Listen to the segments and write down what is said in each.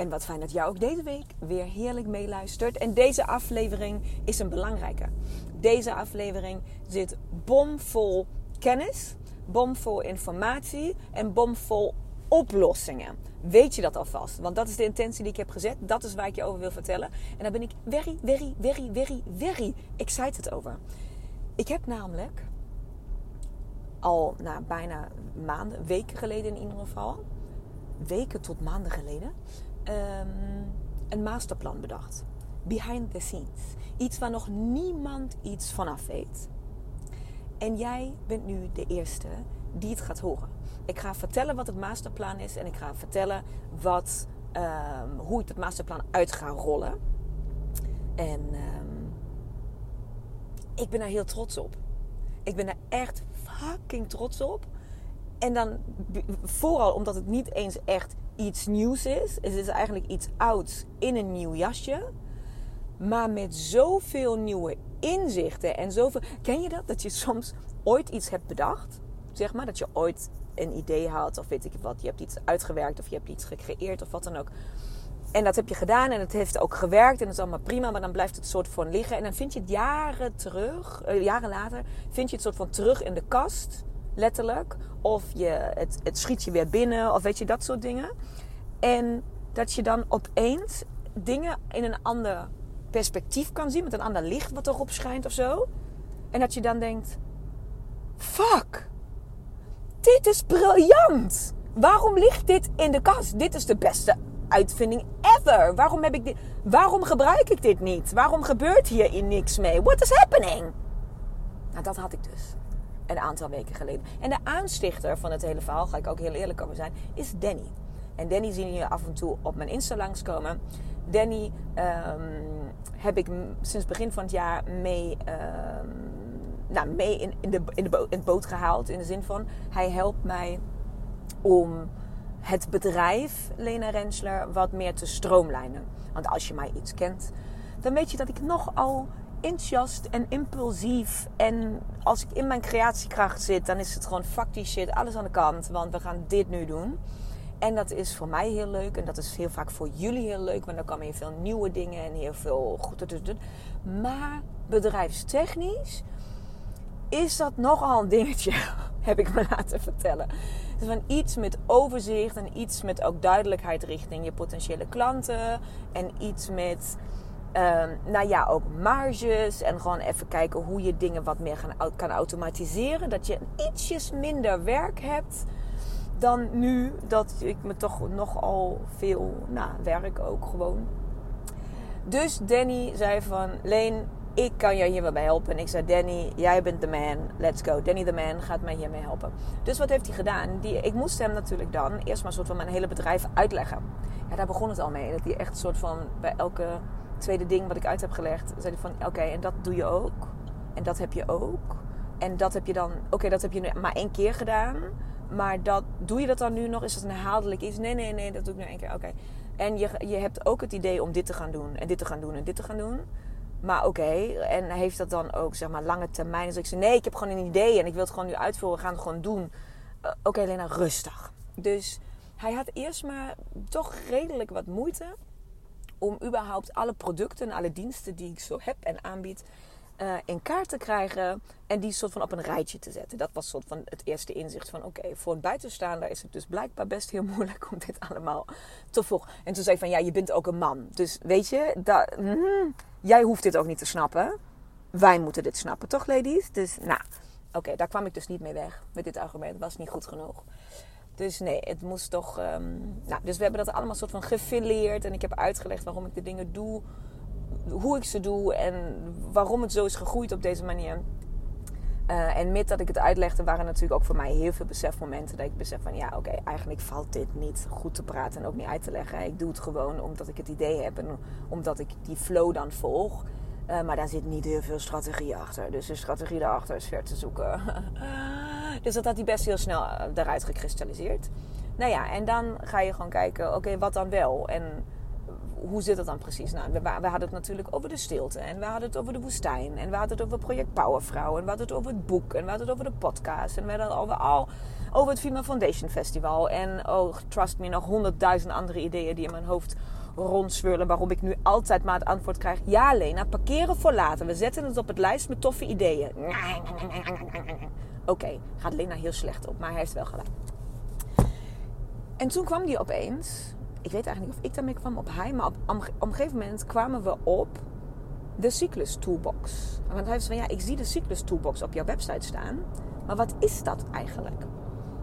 En wat fijn dat jij ook deze week weer heerlijk meeluistert. En deze aflevering is een belangrijke. Deze aflevering zit bomvol kennis, bomvol informatie en bomvol oplossingen. Weet je dat alvast? Want dat is de intentie die ik heb gezet. Dat is waar ik je over wil vertellen. En daar ben ik very, very, very, very, very excited over. Ik heb namelijk al nou, bijna maanden, weken geleden in ieder geval, weken tot maanden geleden, um, een masterplan bedacht. Behind the scenes. Iets waar nog niemand iets vanaf weet. En jij bent nu de eerste die het gaat horen. Ik ga vertellen wat het masterplan is en ik ga vertellen wat, um, hoe ik het masterplan uit ga rollen. En um, ik ben daar heel trots op. Ik ben daar echt fucking trots op. En dan vooral omdat het niet eens echt iets nieuws is. Het is eigenlijk iets ouds in een nieuw jasje. Maar met zoveel nieuwe inzichten en zoveel. Ken je dat? Dat je soms ooit iets hebt bedacht. Zeg maar dat je ooit een idee had, of weet ik wat. Je hebt iets uitgewerkt, of je hebt iets gecreëerd, of wat dan ook. En dat heb je gedaan en het heeft ook gewerkt en dat is allemaal prima, maar dan blijft het soort van liggen. En dan vind je het jaren terug, uh, jaren later, vind je het soort van terug in de kast, letterlijk. Of je, het, het schiet je weer binnen, of weet je, dat soort dingen. En dat je dan opeens dingen in een ander perspectief kan zien, met een ander licht wat erop schijnt of zo. En dat je dan denkt: fuck, dit is briljant. Waarom ligt dit in de kast? Dit is de beste uitvinding ever. Waarom, heb ik dit, waarom gebruik ik dit niet? Waarom gebeurt hier niks mee? What is happening? Nou, dat had ik dus. Een aantal weken geleden. En de aanstichter van het hele verhaal, ga ik ook heel eerlijk over zijn, is Danny. En Danny zie je af en toe op mijn Insta langskomen. Danny um, heb ik sinds begin van het jaar mee, um, nou, mee in, in, de, in, de boot, boot gehaald. In de zin van, hij helpt mij om het bedrijf Lena Rensler wat meer te stroomlijnen. Want als je mij iets kent, dan weet je dat ik nogal enthousiast en impulsief. En als ik in mijn creatiekracht zit, dan is het gewoon fuck die shit, alles aan de kant. Want we gaan dit nu doen. En dat is voor mij heel leuk. En dat is heel vaak voor jullie heel leuk. Want dan komen heel veel nieuwe dingen en heel veel goed. Maar bedrijfstechnisch is dat nogal een dingetje, heb ik me laten vertellen. Van iets met overzicht en iets met ook duidelijkheid richting je potentiële klanten. En iets met, um, nou ja, ook marges. En gewoon even kijken hoe je dingen wat meer gaan, kan automatiseren. Dat je ietsjes minder werk hebt dan nu dat ik me toch nogal veel nou, werk ook gewoon. Dus Danny zei van Leen, ik kan jou hier wel bij helpen. En ik zei, Danny, jij bent de man. Let's go. Danny de man gaat mij hiermee helpen. Dus wat heeft hij gedaan? Die, ik moest hem natuurlijk dan eerst maar een soort van mijn hele bedrijf uitleggen. Ja, daar begon het al mee. Dat hij echt een soort van bij elke tweede ding wat ik uit heb gelegd, zei hij van, oké, en dat doe je ook. En dat heb je ook. En dat heb je dan, oké, dat heb je maar één keer gedaan. Maar dat, doe je dat dan nu nog? Is dat een herhaaldelijk iets? Nee, nee, nee, dat doe ik nu één keer. Oké. En je, je hebt ook het idee om dit te gaan doen. En dit te gaan doen en dit te gaan doen. Maar oké, en heeft dat dan ook zeg maar lange termijn? Dus ik zei, nee, ik heb gewoon een idee en ik wil het gewoon nu uitvoeren. Gaan het gewoon doen. Uh, oké, okay, rustig. Dus hij had eerst maar toch redelijk wat moeite... om überhaupt alle producten en alle diensten die ik zo heb en aanbied... uh, in kaart te krijgen en die soort van op een rijtje te zetten. Dat was soort van het eerste inzicht van oké, voor een buitenstaander is het dus blijkbaar best heel moeilijk om dit allemaal te volgen. En toen zei ik van ja, je bent ook een man. Dus weet je, mm, jij hoeft dit ook niet te snappen. Wij moeten dit snappen, toch ladies? Dus nou, oké, daar kwam ik dus niet mee weg met dit argument. Was niet goed genoeg. Dus nee, het moest toch. Um, nou, dus we hebben dat allemaal soort van gefileerd. En ik heb uitgelegd waarom ik de dingen doe. Hoe ik ze doe. En waarom het zo is gegroeid op deze manier. Uh, en met dat ik het uitlegde, waren natuurlijk ook voor mij heel veel besefmomenten. Dat ik besef van ja, oké, eigenlijk valt dit niet goed te praten en ook niet uit te leggen. Ik doe het gewoon omdat ik het idee heb en omdat ik die flow dan volg. Uh, maar daar zit niet heel veel strategie achter. Dus de strategie daarachter is ver te zoeken. dus dat had hij best heel snel eh, eruit gekristalliseerd. Nou ja, en dan ga je gewoon kijken, oké, wat dan wel? En hoe zit het dan precies? Nou, we, we, hadden het natuurlijk over de stilte. En we hadden het over de woestijn. En we hadden het over Project Powervrouw. En we hadden het over het boek. En we hadden het over de podcast. En we hadden het over, al, over het Female Foundation Festival. En oh, trust me, nog honderdduizend andere ideeën die in mijn hoofd rondzwirlen. Waarom ik nu altijd maar het antwoord krijg: Ja, Lena, parkeren voor later. We zetten het op het lijst met toffe ideeën. Oké, gaat Lena heel slecht op, maar hij heeft wel gelijk. En toen kwam die opeens. Ik weet eigenlijk niet of ik daarmee kwam op hij, maar op, een gegeven moment kwamen we op de Cyclus Toolbox. Want hij zei van ja, ik zie de Cyclus Toolbox op jouw website staan. Maar wat is dat eigenlijk?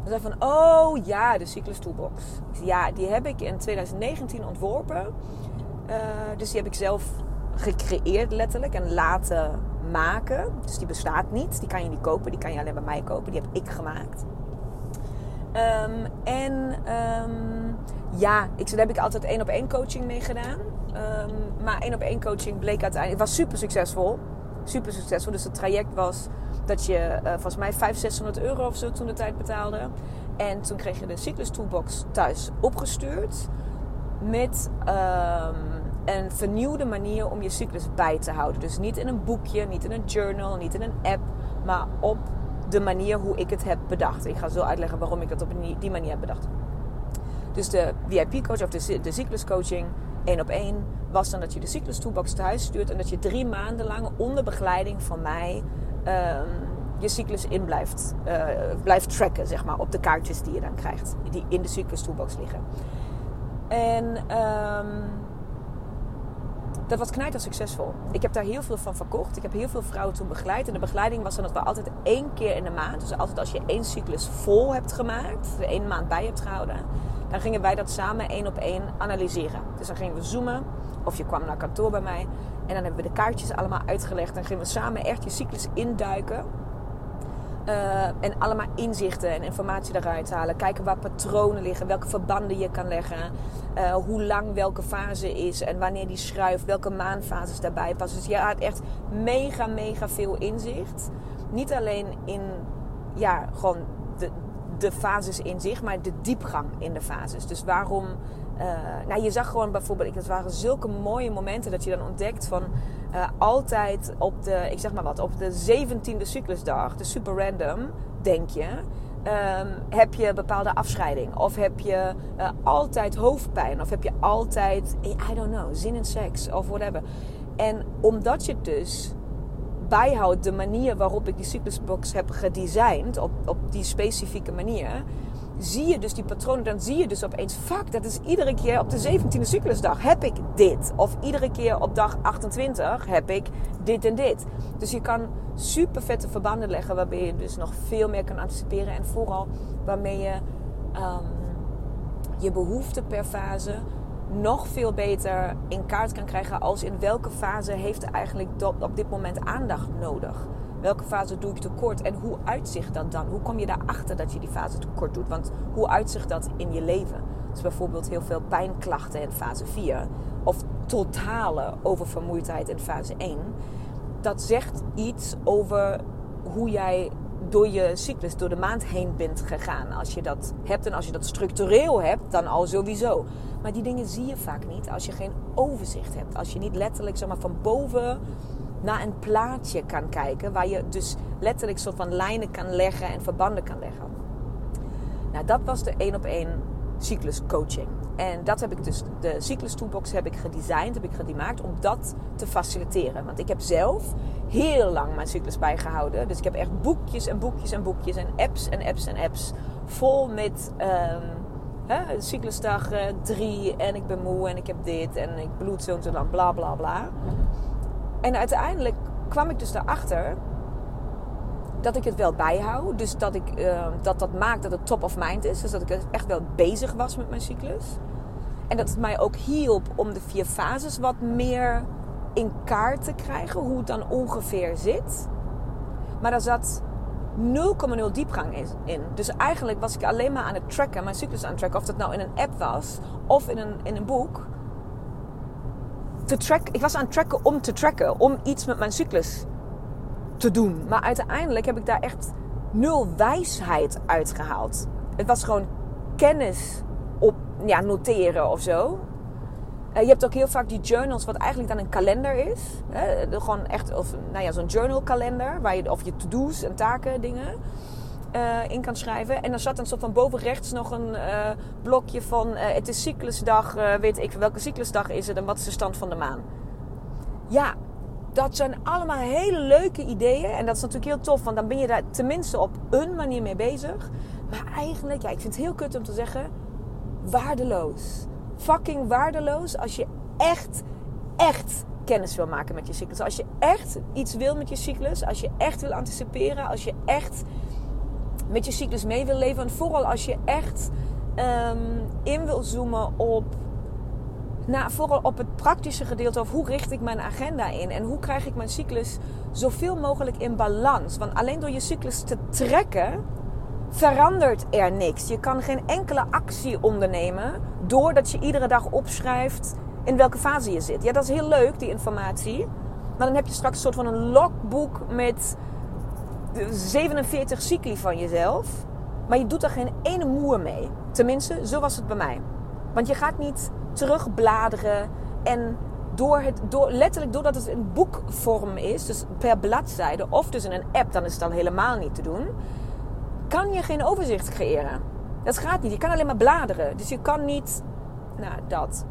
Hij zei van, oh ja, de Cyclus Toolbox. Ja, die heb ik in 2019 ontworpen. Uh, dus die heb ik zelf gecreëerd letterlijk en laten maken. Dus die bestaat niet. Die kan je niet kopen. Die kan je alleen bij mij kopen. Die heb ik gemaakt. Um, en um, ja, ik, daar heb ik altijd één op één coaching mee gedaan. Um, maar één op één coaching bleek uiteindelijk... Het was super succesvol. Super succesvol. Dus het traject was dat je uh, volgens mij 500, 600 euro of zo toen de tijd betaalde. En toen kreeg je de Cyclus Toolbox thuis opgestuurd. Met um, een vernieuwde manier om je cyclus bij te houden. Dus niet in een boekje, niet in een journal, niet in een app. Maar op de manier hoe ik het heb bedacht. Ik ga zo uitleggen waarom ik het op die manier heb bedacht. Dus de VIP-coach of de, de cycluscoaching één op één was dan dat je de cyclus toolbox thuis stuurt en dat je drie maanden lang onder begeleiding van mij um, je cyclus in blijft, uh, blijft tracken, zeg maar, op de kaartjes die je dan krijgt, die in de cyclus toolbox liggen. En um, dat was knijter succesvol. Ik heb daar heel veel van verkocht. Ik heb heel veel vrouwen toen begeleid. En de begeleiding was dan dat we altijd één keer in de maand, dus altijd als je één cyclus vol hebt gemaakt, er één maand bij hebt gehouden, dan gingen wij dat samen één op één analyseren. Dus dan gingen we zoomen, of je kwam naar kantoor bij mij. En dan hebben we de kaartjes allemaal uitgelegd. Dan gingen we samen echt je cyclus induiken. Uh, en allemaal inzichten en informatie eruit halen. Kijken waar patronen liggen, welke verbanden je kan leggen. Uh, hoe lang welke fase is en wanneer die schuift, welke maanfases daarbij passen. Dus je had echt mega, mega veel inzicht. Niet alleen in ja, gewoon de, de fases in zich, maar de diepgang in de fases. Dus waarom. Uh, nou, je zag gewoon bijvoorbeeld, het waren zulke mooie momenten dat je dan ontdekt van uh, altijd op de, ik zeg maar wat, op de 17e cyclusdag, de super random, denk je. Um, heb je bepaalde afscheiding? Of heb je uh, altijd hoofdpijn? Of heb je altijd, I don't know, zin in seks? Of whatever. En omdat je dus bijhoudt de manier waarop ik die cyclusbox heb gedesigned, op, op die specifieke manier, zie je dus die patronen. Dan zie je dus opeens, fuck, dat is iedere keer op de 17e cyclusdag heb ik dit. Of iedere keer op dag 28 heb ik dit en dit. Dus je kan super vette verbanden leggen waarbij je dus nog veel meer kan anticiperen. En vooral waarmee je um, je behoeften per fase nog veel beter in kaart kan krijgen als in welke fase heeft eigenlijk op dit moment aandacht nodig. Welke fase doe ik tekort en hoe uitzicht dat dan? Hoe kom je daarachter dat je die fase tekort doet? Want hoe uitzicht dat in je leven? Dus bijvoorbeeld heel veel pijnklachten in fase 4 of totale oververmoeidheid in fase 1. Dat zegt iets over hoe jij door je cyclus, door de maand heen bent gegaan. Als je dat hebt en als je dat structureel hebt, dan al sowieso. Maar die dingen zie je vaak niet als je geen overzicht hebt. Als je niet letterlijk zeg maar, van boven naar een plaatje kan kijken. Waar je dus letterlijk soort van lijnen kan leggen en verbanden kan leggen. Nou, dat was de één op één cyclus coaching. En dat heb ik dus, de cyclus toolbox heb ik gedesigned, heb ik gemaakt om dat te faciliteren. Want ik heb zelf heel lang mijn cyclus bijgehouden. Dus ik heb echt boekjes en boekjes en boekjes en apps en apps en apps vol met um, hè, cyclusdag 3 en ik ben moe en ik heb dit en ik bloed zo en zo dan bla bla bla. En uiteindelijk kwam ik dus daarachter dat ik het wel bijhoud. Dus dat, ik, uh, dat dat maakt dat het top of mind is. Dus dat ik echt wel bezig was met mijn cyclus. En dat het mij ook hielp om de vier fases wat meer in kaart te krijgen. Hoe het dan ongeveer zit. Maar daar zat 0,0 diepgang in. Dus eigenlijk was ik alleen maar aan het tracken, mijn cyclus aan tracken. Of dat nou in een app was of in een, in een boek. Te track, ik was aan het tracken om te tracken. Om iets met mijn cyclus te doen. Maar uiteindelijk heb ik daar echt nul wijsheid uitgehaald. Het was gewoon kennis op ja, noteren of zo. Uh, je hebt ook heel vaak die journals, wat eigenlijk dan een kalender is. Hè? Gewoon echt, of nou ja, zo'n journalkalender. Waar je of je to-do's en taken, dingen uh, in kan schrijven. En dan zat dan soort van boven rechts nog een blokje van... het is cyclusdag, weet ik welke cyclusdag is het en wat is de stand van de maan. Ja, dat zijn allemaal hele leuke ideeën. En dat is natuurlijk heel tof, want dan ben je daar tenminste op een manier mee bezig. Maar eigenlijk, ja, ik vind het heel kut om te zeggen, waardeloos. Fucking waardeloos als je echt, echt kennis wil maken met je cyclus. Als je echt iets wil met je cyclus, als je echt wil anticiperen, als je echt met je cyclus mee wil leven. En vooral als je echt um, in wil zoomen op nou, vooral op het praktische gedeelte of hoe richt ik mijn agenda in en hoe krijg ik mijn cyclus zoveel mogelijk in balans. Want alleen door je cyclus te trekken verandert er niks. Je kan geen enkele actie ondernemen doordat je iedere dag opschrijft in welke fase je zit. Ja, dat is heel leuk, die informatie. Maar dan heb je straks een soort van een logboek met 47 cycli van jezelf. Maar je doet er geen ene moer mee. Tenminste, zo was het bij mij. Want je gaat niet terugbladeren. En door het, door, letterlijk doordat het een boekvorm is, dus per bladzijde, of dus in een app, dan is het dan helemaal niet te doen, kan je geen overzicht creëren. Dat gaat niet. Je kan alleen maar bladeren. Dus je kan niet. Nou, dat.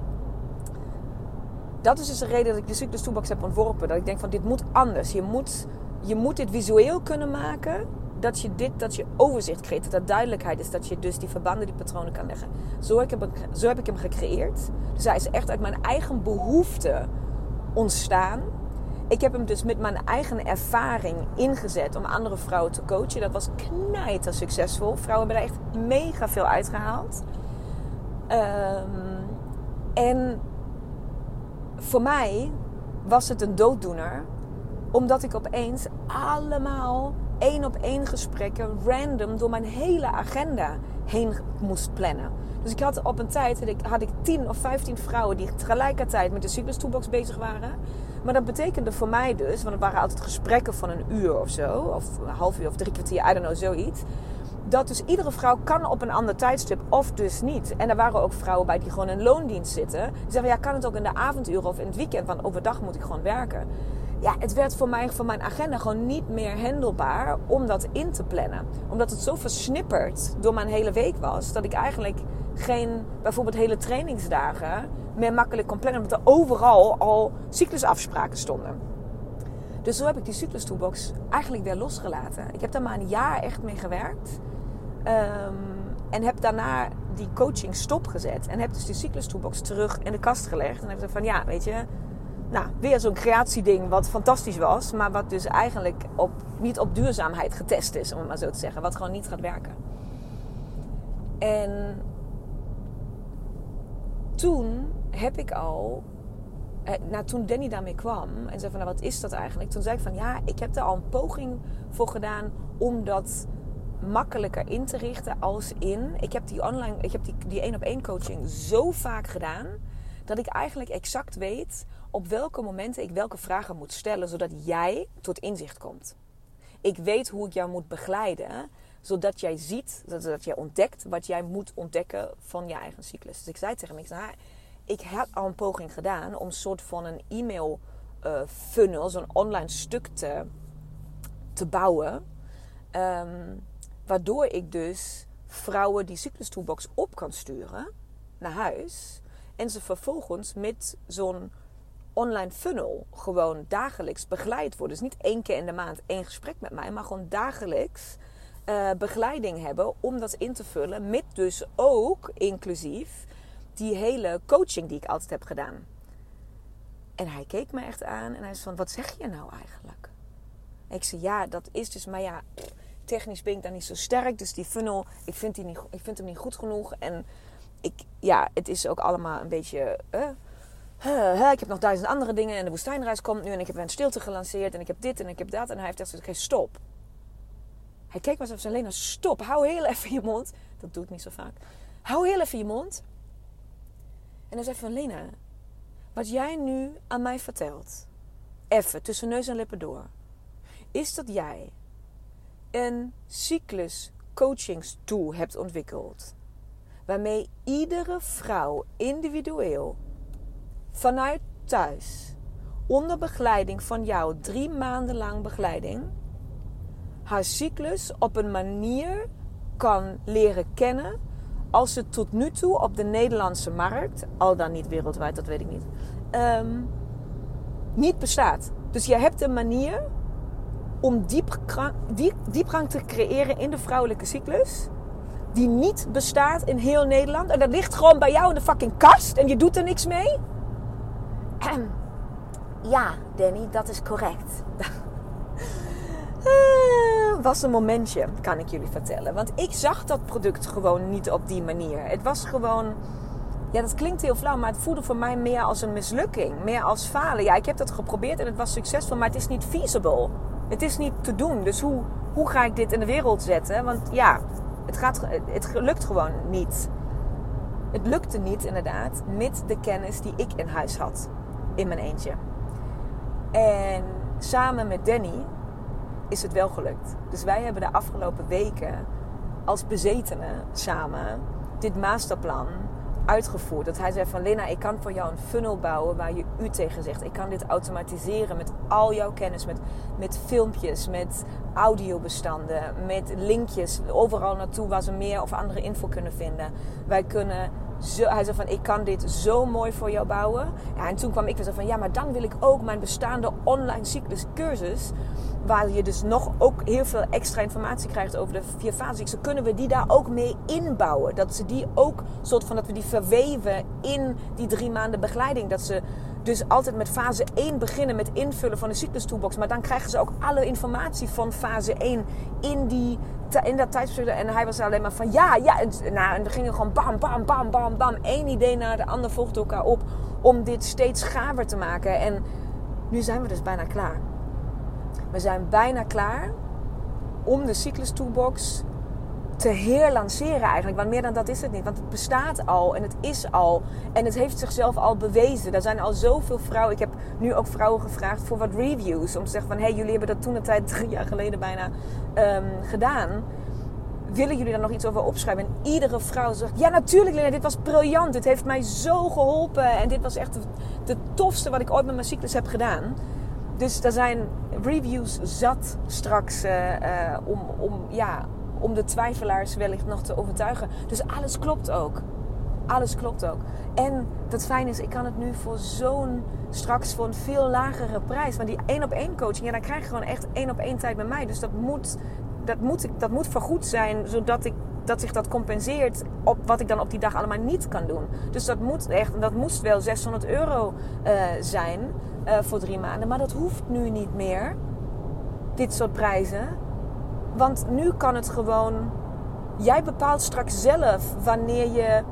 Dat is dus de reden dat ik de Cyclus Toolbox heb ontworpen. Dat ik denk van dit moet anders. Je moet, je moet dit visueel kunnen maken dat je dit, dat je overzicht creëert, dat duidelijkheid is, dat je dus die verbanden, die patronen kan leggen. Zo heb, ik, zo heb ik hem gecreëerd. Dus hij is echt uit mijn eigen behoefte ontstaan. Ik heb hem dus met mijn eigen ervaring ingezet om andere vrouwen te coachen. Dat was knijter succesvol. Vrouwen hebben er echt mega veel uitgehaald. Um, en voor mij was het een dooddoener, omdat ik opeens allemaal één op één gesprekken random door mijn hele agenda heen moest plannen. Dus ik had op een tijd had ik, had ik 10 of 15 vrouwen die tegelijkertijd met de cyclus toolbox bezig waren. Maar dat betekende voor mij dus, want het waren altijd gesprekken van een uur of zo, of een half uur of drie kwartier, I don't know, zoiets. Dat dus iedere vrouw kan op een ander tijdstip of dus niet. En er waren ook vrouwen bij die gewoon in loondienst zitten. Die zeggen, ja, kan het ook in de avonduren of in het weekend, want overdag moet ik gewoon werken ja, het werd voor mij van mijn agenda gewoon niet meer handelbaar om dat in te plannen. Omdat het zo versnipperd door mijn hele week was, dat ik eigenlijk geen bijvoorbeeld hele trainingsdagen meer makkelijk kon plannen, omdat er overal al cyclusafspraken stonden. Dus zo heb ik die cyclus toolbox eigenlijk weer losgelaten. Ik heb daar maar een jaar echt mee gewerkt. Ehm, en heb daarna die coaching stopgezet. En heb dus die cyclus toolbox terug in de kast gelegd. En heb gezegd van ja, weet je, nou, weer zo'n creatieding wat fantastisch was, maar wat dus eigenlijk op, niet op duurzaamheid getest is, om het maar zo te zeggen. Wat gewoon niet gaat werken. En toen heb ik al, eh, nou, toen Danny daarmee kwam en zei van, nou, wat is dat eigenlijk? Toen zei ik van, ja, ik heb er al een poging voor gedaan om dat makkelijker in te richten als in. Ik heb die online, ik heb die, die één op één coaching zo vaak gedaan dat ik eigenlijk exact weet op welke momenten ik welke vragen moet stellen, zodat jij tot inzicht komt. Ik weet hoe ik jou moet begeleiden, zodat jij ziet, zodat jij ontdekt wat jij moet ontdekken van je eigen cyclus. Dus ik zei tegen hem, ik, zei, ik heb al een poging gedaan om een soort van een e-mail uh, funnel, zo'n online stuk te, te bouwen. Um, waardoor ik dus vrouwen die cyclus toolbox op kan sturen naar huis. En ze vervolgens met zo'n online funnel gewoon dagelijks begeleid worden. Dus niet één keer in de maand één gesprek met mij, maar gewoon dagelijks uh, begeleiding hebben om dat in te vullen. Met dus ook inclusief die hele coaching die ik altijd heb gedaan. En hij keek me echt aan en hij zei van, wat zeg je nou eigenlijk? ik zei, ja, dat is dus, maar ja, technisch ben ik dan niet zo sterk. Dus die funnel, ik vind, die niet, ik vind hem niet goed genoeg. En ik, ja, het is ook allemaal een beetje... Ik heb nog duizend andere dingen en de woestijnreis komt nu en ik heb een stilte gelanceerd en ik heb dit en ik heb dat. En hij heeft echt gezegd, stop. Hij keek maar zo alleen stop, hou heel even je mond. Dat doe ik niet zo vaak. Hou heel even je mond. En hij zei van Lena, wat jij nu aan mij vertelt, even tussen neus en lippen door, is dat jij een cyclus coachingstool hebt ontwikkeld. Waarmee iedere vrouw individueel vanuit thuis, onder begeleiding van jou, drie maanden lang begeleiding, haar cyclus op een manier kan leren kennen als het tot nu toe op de Nederlandse markt, al dan niet wereldwijd, dat weet ik niet, um, niet bestaat. Dus je hebt een manier om diepgang, diep, diepgang te creëren in de vrouwelijke cyclus. Die niet bestaat in heel Nederland. En dat ligt gewoon bij jou in de fucking kast. En je doet er niks mee. Ja, Danny, dat is correct. Ah, was een momentje, kan ik jullie vertellen. Want ik zag dat product gewoon niet op die manier. Het was gewoon. Ja, dat klinkt heel flauw, maar het voelde voor mij meer als een mislukking. Meer als falen. Ja, ik heb dat geprobeerd en het was succesvol, maar het is niet feasible. Het is niet te doen. Dus hoe, hoe ga ik dit in de wereld zetten? Want ja, het, gaat, het lukt gewoon niet. Het lukte niet, inderdaad, met de kennis die ik in huis had. In mijn eentje. En samen met Danny is het wel gelukt. Dus wij hebben de afgelopen weken als bezetenen samen dit masterplan uitgevoerd. Dat hij zei van Lena, ik kan voor jou een funnel bouwen waar je u tegen zegt. Ik kan dit automatiseren met al jouw kennis, met, met filmpjes, met audiobestanden, met linkjes overal naartoe waar ze meer of andere info kunnen vinden. Wij kunnen hij zei van, ik kan dit zo mooi voor jou bouwen. Ja, en toen kwam ik weer zo van, ja, maar dan wil ik ook mijn bestaande online cyclus cursus waar je dus nog ook heel veel extra informatie krijgt over de vier fases. Kunnen we die daar ook mee inbouwen. Dat ze die ook, soort van dat we die verweven in die drie maanden begeleiding. Dat ze dus altijd met fase 1 beginnen met invullen van de cyclus toolbox. Maar dan krijgen ze ook alle informatie van fase 1 in, die, in dat tijdspel. En hij was alleen maar van ja, ja. En, nou, en we gingen gewoon bam, bam, bam, bam, bam. Eén idee na de ander volgde elkaar op om dit steeds gaver te maken. En nu zijn we dus bijna klaar. We zijn bijna klaar om de Cyclus Toolbox te herlanceren eigenlijk. Want meer dan dat is het niet. Want het bestaat al en het is al. En het heeft zichzelf al bewezen. Er zijn al zoveel vrouwen. Ik heb nu ook vrouwen gevraagd voor wat reviews. Om te zeggen van... Hé, hey, jullie hebben dat toen een tijd, drie jaar geleden bijna, um, gedaan. Willen jullie daar nog iets over opschrijven? En iedere vrouw zegt... Ja, natuurlijk Lena, dit was briljant. Dit heeft mij zo geholpen. En dit was echt de tofste wat ik ooit met mijn cyclus heb gedaan. Dus er zijn reviews zat straks uh, uh, om, om, ja, om de twijfelaars wellicht nog te overtuigen. Dus alles klopt ook. Alles klopt ook. En dat fijn is, ik kan het nu voor zo'n straks voor een veel lagere prijs. Want die één op één coaching, ja, dan krijg je gewoon echt één op één tijd met mij. Dus dat moet, dat moet, dat moet vergoed zijn, zodat ik dat zich dat compenseert op wat ik dan op die dag allemaal niet kan doen. Dus dat moet echt, dat moest wel 600 euro uh, zijn uh, voor drie maanden. Maar dat hoeft nu niet meer, dit soort prijzen. Want nu kan het gewoon. Jij bepaalt straks zelf wanneer je.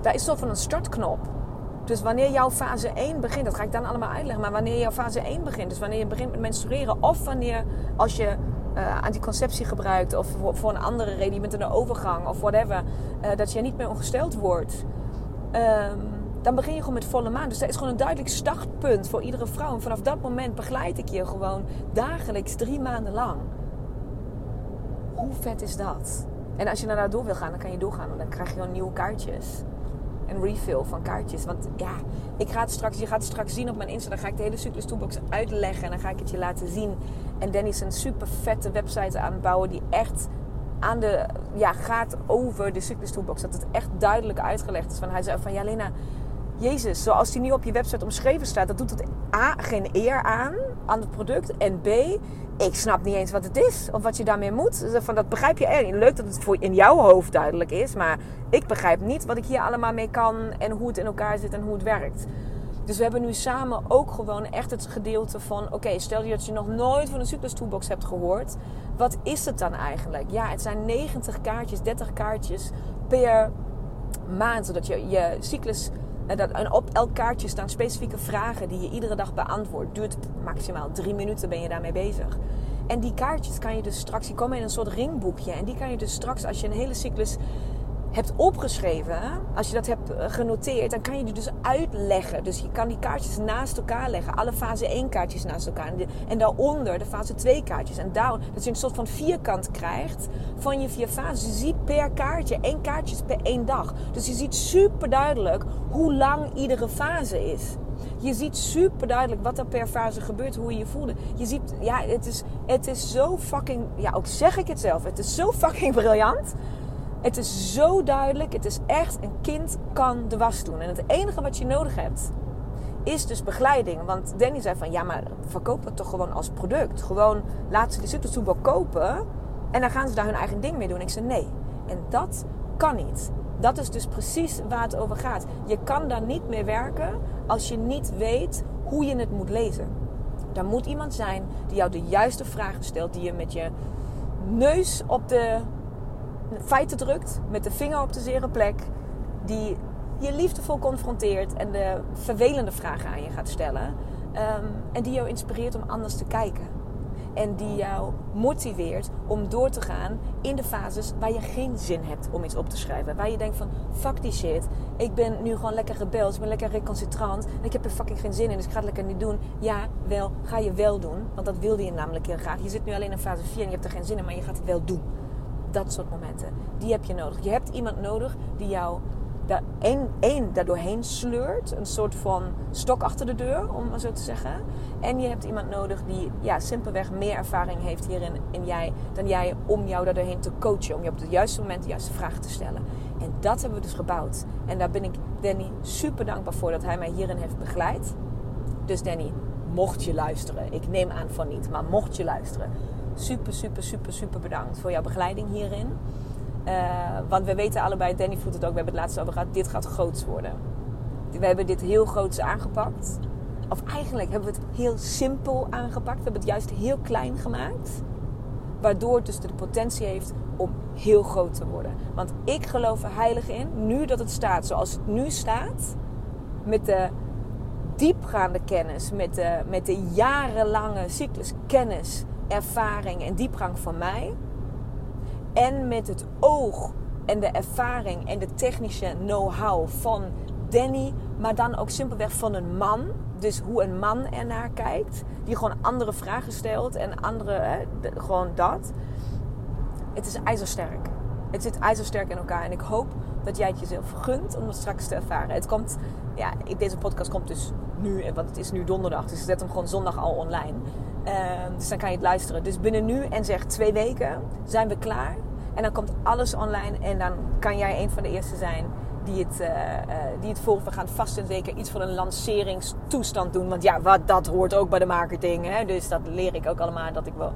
Daar is toch van een startknop. Dus wanneer jouw fase 1 begint, dat ga ik dan allemaal uitleggen. Maar wanneer jouw fase 1 begint, dus wanneer je begint met menstrueren, of wanneer als je uh, anticonceptie gebruikt, of voor, een andere reden, je bent in een overgang of whatever, uh, dat je niet meer ongesteld wordt. Um, dan begin je gewoon met volle maan. Dus dat is gewoon een duidelijk startpunt voor iedere vrouw. En vanaf dat moment begeleid ik je gewoon dagelijks drie maanden lang. Hoe vet is dat? En als je naar daar door wil gaan, dan kan je doorgaan. Want dan krijg je gewoon nieuwe kaartjes. Een refill van kaartjes. Want ja, ik ga het straks, je gaat het straks zien op mijn Insta. Dan ga ik de hele Cyclus Toolbox uitleggen. En dan ga ik het je laten zien. En Danny is een super vette website aanbouwen die echt aan de, ja, gaat over de Cyclist Toolbox. Dat het echt duidelijk uitgelegd is. Van, hij zei van, ja Lena, Jezus, zoals die nu op je website omschreven staat, dat doet het A, geen eer aan, aan het product. En B, ik snap niet eens wat het is of wat je daarmee moet. Van, dat begrijp je echt. Leuk dat het voor in jouw hoofd duidelijk is, maar ik begrijp niet wat ik hier allemaal mee kan en hoe het in elkaar zit en hoe het werkt. Dus we hebben nu samen ook gewoon echt het gedeelte van... Oké, stel je dat je nog nooit van een Cyclus Toolbox hebt gehoord. Wat is het dan eigenlijk? Ja, het zijn 90 kaartjes, 30 kaartjes per maand. Zodat je je cyclus... En op elk kaartje staan specifieke vragen die je iedere dag beantwoordt. Duurt maximaal drie minuten ben je daarmee bezig. En die kaartjes kan je dus straks, die komen in een soort ringboekje. En die kan je dus straks, als je een hele cyclus hebt opgeschreven, als je dat hebt eh, genoteerd, dan kan je die dus uitleggen. Dus je kan die kaartjes naast elkaar leggen. Alle fase 1 kaartjes naast elkaar. En daaronder de fase 2 kaartjes. En daar, dat je een soort van vierkant krijgt van je vier fases. Je ziet per kaartje, één kaartje per één dag. Dus je ziet super duidelijk hoe lang iedere fase is. Je ziet super duidelijk wat er per fase gebeurt, hoe je je voelde. Je ziet, ja, het is, het is zo fucking, ja, ook zeg ik het zelf, het is zo fucking briljant. Het is zo duidelijk. Het is echt, een kind kan de was doen. En het enige wat je nodig hebt, is dus begeleiding. Want Danny zei van, ja, maar verkoop het toch gewoon als product. Gewoon laat ze de Supertoebak kopen en dan gaan ze daar hun eigen ding mee doen. Ik zei, nee. En dat kan niet. Dat is dus precies waar het over gaat. Je kan daar niet mee werken als je niet weet hoe je het moet lezen. Er moet iemand zijn die jou de juiste vragen stelt, die je met je neus op de feiten drukt, met de vinger op de zere plek, die je liefdevol confronteert en de vervelende vragen aan je gaat stellen. Ehm, en die jou inspireert om anders te kijken. En die jou motiveert om door te gaan in de fases waar je geen zin hebt om iets op te schrijven. Waar je denkt van, fuck die shit. Ik ben nu gewoon lekker rebels, ik ben lekker recalcitrant. En ik heb er fucking geen zin in, dus ik ga het lekker niet doen. Ja, wel, ga je wel doen. Want dat wilde je namelijk heel graag. Je zit nu alleen in fase 4 en je hebt er geen zin in, maar je gaat het wel doen dat soort momenten. Die heb je nodig. Je hebt iemand nodig die jou daar één, één daardoorheen sleurt. Een soort van stok achter de deur, om maar zo te zeggen. En je hebt iemand nodig die ja, simpelweg meer ervaring heeft hierin in jij, dan jij om jou daardoorheen te coachen. Om je op het juiste moment de juiste vragen te stellen. En dat hebben we dus gebouwd. En daar ben ik Danny super dankbaar voor dat hij mij hierin heeft begeleid. Dus Danny, mocht je luisteren, ik neem aan van niet, maar mocht je luisteren, super, super, super, super bedankt voor jouw begeleiding hierin. Uh, want we weten allebei, Danny voelt het ook, we hebben het laatst over gehad, dit gaat groots worden. We hebben dit heel groots aangepakt. Of eigenlijk hebben we het heel simpel aangepakt. We hebben het juist heel klein gemaakt. Waardoor het dus de potentie heeft om heel groot te worden. Want ik geloof er heilig in, nu dat het staat zoals het nu staat. Met de diepgaande kennis, met de, met de jarenlange cyclus kennis ervaring en diepgang van mij. En met het oog en de ervaring en de technische know-how van Danny, maar dan ook simpelweg van een man. Dus hoe een man ernaar kijkt, die gewoon andere vragen stelt en andere, hè, gewoon dat. Het is ijzersterk. Het zit ijzersterk in elkaar en ik hoop dat jij het jezelf gunt om dat straks te ervaren. Het komt, ja, deze podcast komt dus nu, want het is nu donderdag, dus ik zet hem gewoon zondag al online. Ehm, dus dan kan je het luisteren. Dus binnen nu en zeg twee weken zijn we klaar. En dan komt alles online en dan kan jij een van de eerste zijn die het, uh, die het. We gaan vast en zeker iets van een lanceringstoestand doen. Want ja, wat, dat hoort ook bij de marketing. Hè? Dus dat leer ik ook allemaal. Dat ik wel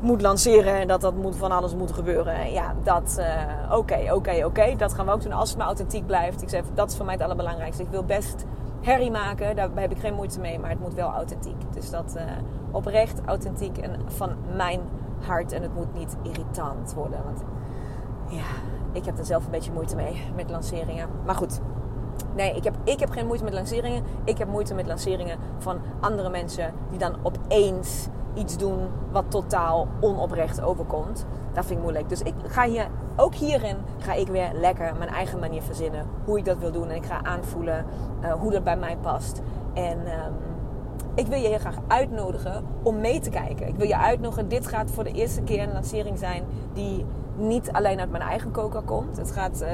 moet lanceren en dat dat moet, van alles moet gebeuren. Ja, dat, uh, oké, oké, oké. Dat gaan we ook doen als het maar authentiek blijft. Ik zeg, dat is voor mij het allerbelangrijkste. Ik wil best herrie maken, daar heb ik geen moeite mee, maar het moet wel authentiek. Dus dat uh, oprecht, authentiek en van mijn hart. En het moet niet irritant worden. Want ja, ik heb er zelf een beetje moeite mee met lanceringen. Maar goed, nee, ik heb, ik heb geen moeite met lanceringen. Ik heb moeite met lanceringen van andere mensen die dan opeens iets doen wat totaal onoprecht overkomt. Dat vind ik moeilijk. Dus ik ga hier, ook hierin ga ik weer lekker mijn eigen manier verzinnen. Hoe ik dat wil doen. En ik ga aanvoelen uh, hoe dat bij mij past. En um, ik wil je heel graag uitnodigen om mee te kijken. Ik wil je uitnodigen. Dit gaat voor de eerste keer een lancering zijn die niet alleen uit mijn eigen koker komt. Het gaat, uh,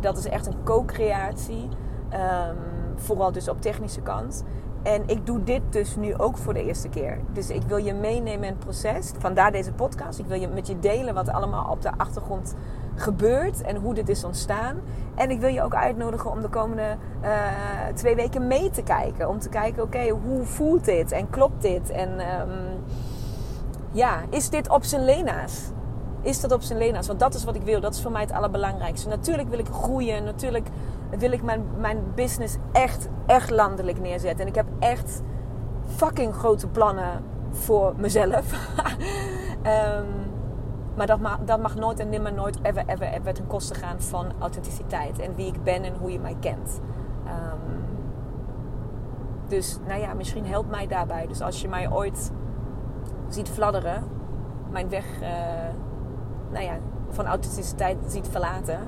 dat is echt een co-creatie. Um, vooral dus op technische kant. En ik doe dit dus nu ook voor de eerste keer. Dus ik wil je meenemen in het proces. Vandaar deze podcast. Ik wil je met je delen wat allemaal op de achtergrond gebeurt en hoe dit is ontstaan. En ik wil je ook uitnodigen om de komende uh, twee weken mee te kijken. Om te kijken, oké, hoe voelt dit en klopt dit? En um, ja, is dit op zijn lena's? Is dat op zijn lena's? Want dat is wat ik wil. Dat is voor mij het allerbelangrijkste. Natuurlijk wil ik groeien. Natuurlijk wil ik mijn, mijn business echt, echt landelijk neerzetten. En ik heb echt fucking grote plannen voor mezelf. um, maar dat mag, mag nooit en nimmer nooit ever, ever, ever ten koste gaan van authenticiteit. En wie ik ben en hoe je mij kent. Um, dus nou ja, misschien helpt mij daarbij. Dus als je mij ooit ziet fladderen, mijn weg uh, nou ja, van authenticiteit ziet verlaten.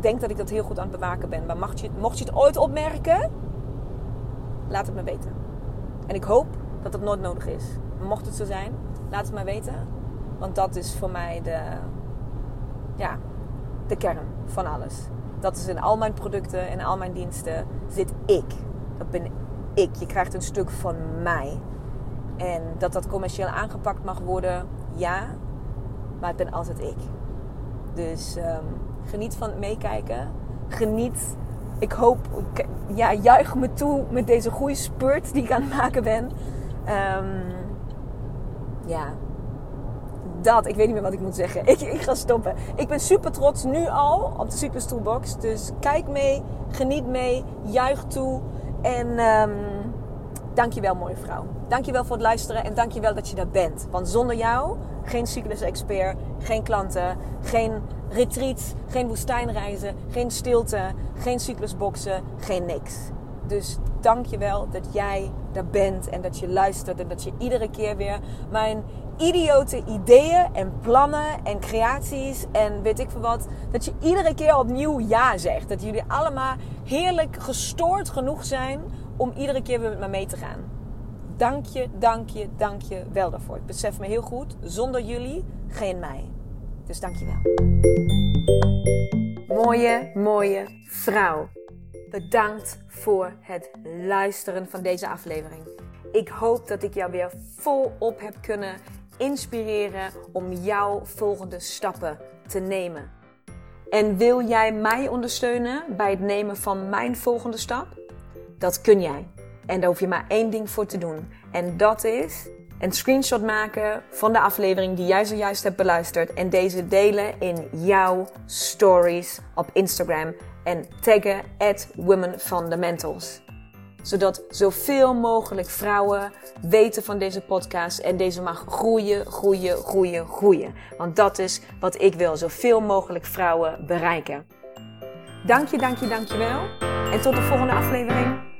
Denk dat ik dat heel goed aan het bewaken ben. Maar mocht je, mocht je het ooit opmerken, laat het me weten. En ik hoop dat het nooit nodig is. Mocht het zo zijn, laat het mij weten. Want dat is voor mij de, ja, de kern van alles. Dat is in al mijn producten en al mijn diensten zit ik. Dat ben ik. Je krijgt een stuk van mij. En dat dat commercieel aangepakt mag worden, ja. Maar het ben altijd ik. Dus um, geniet van het meekijken. Geniet. Ik hoop, ja, juich me toe met deze goede spurt die ik aan het maken ben. Um, ja, dat. Ik weet niet meer wat ik moet zeggen. Ik, ik ga stoppen. Ik ben super trots nu al op de Cyclus Toolbox. Dus kijk mee, geniet mee, juich toe. En um, dankjewel mooie vrouw. Dankjewel voor het luisteren en dankjewel dat je daar bent. Want zonder jou geen cyclus-expert, geen klanten, geen retreats, geen woestijnreizen, geen stilte, geen cyclusboxen, geen niks. Dus dank je wel dat jij daar bent en dat je luistert en dat je iedere keer weer mijn idiote ideeën en plannen en creaties en weet ik veel wat, dat je iedere keer opnieuw ja zegt. Dat jullie allemaal heerlijk gestoord genoeg zijn om iedere keer weer met me mee te gaan. Dank je, dank je, dank je wel daarvoor. Ik besef me heel goed, zonder jullie geen mij. Dus dank je wel. Mooie, mooie vrouw. Bedankt voor het luisteren van deze aflevering. Ik hoop dat ik jou weer volop heb kunnen inspireren om jouw volgende stappen te nemen. En wil jij mij ondersteunen bij het nemen van mijn volgende stap? Dat kun jij. En daar hoef je maar één ding voor te doen. En dat is een screenshot maken van de aflevering die jij zojuist hebt beluisterd. En deze delen in jouw stories op Instagram. En taggen at Women Fundamentals. Zodat zoveel mogelijk vrouwen weten van deze podcast. En deze mag groeien, groeien, groeien, groeien. Want dat is wat ik wil. Zoveel mogelijk vrouwen bereiken. Dank je, dank je, dank je wel. En tot de volgende aflevering.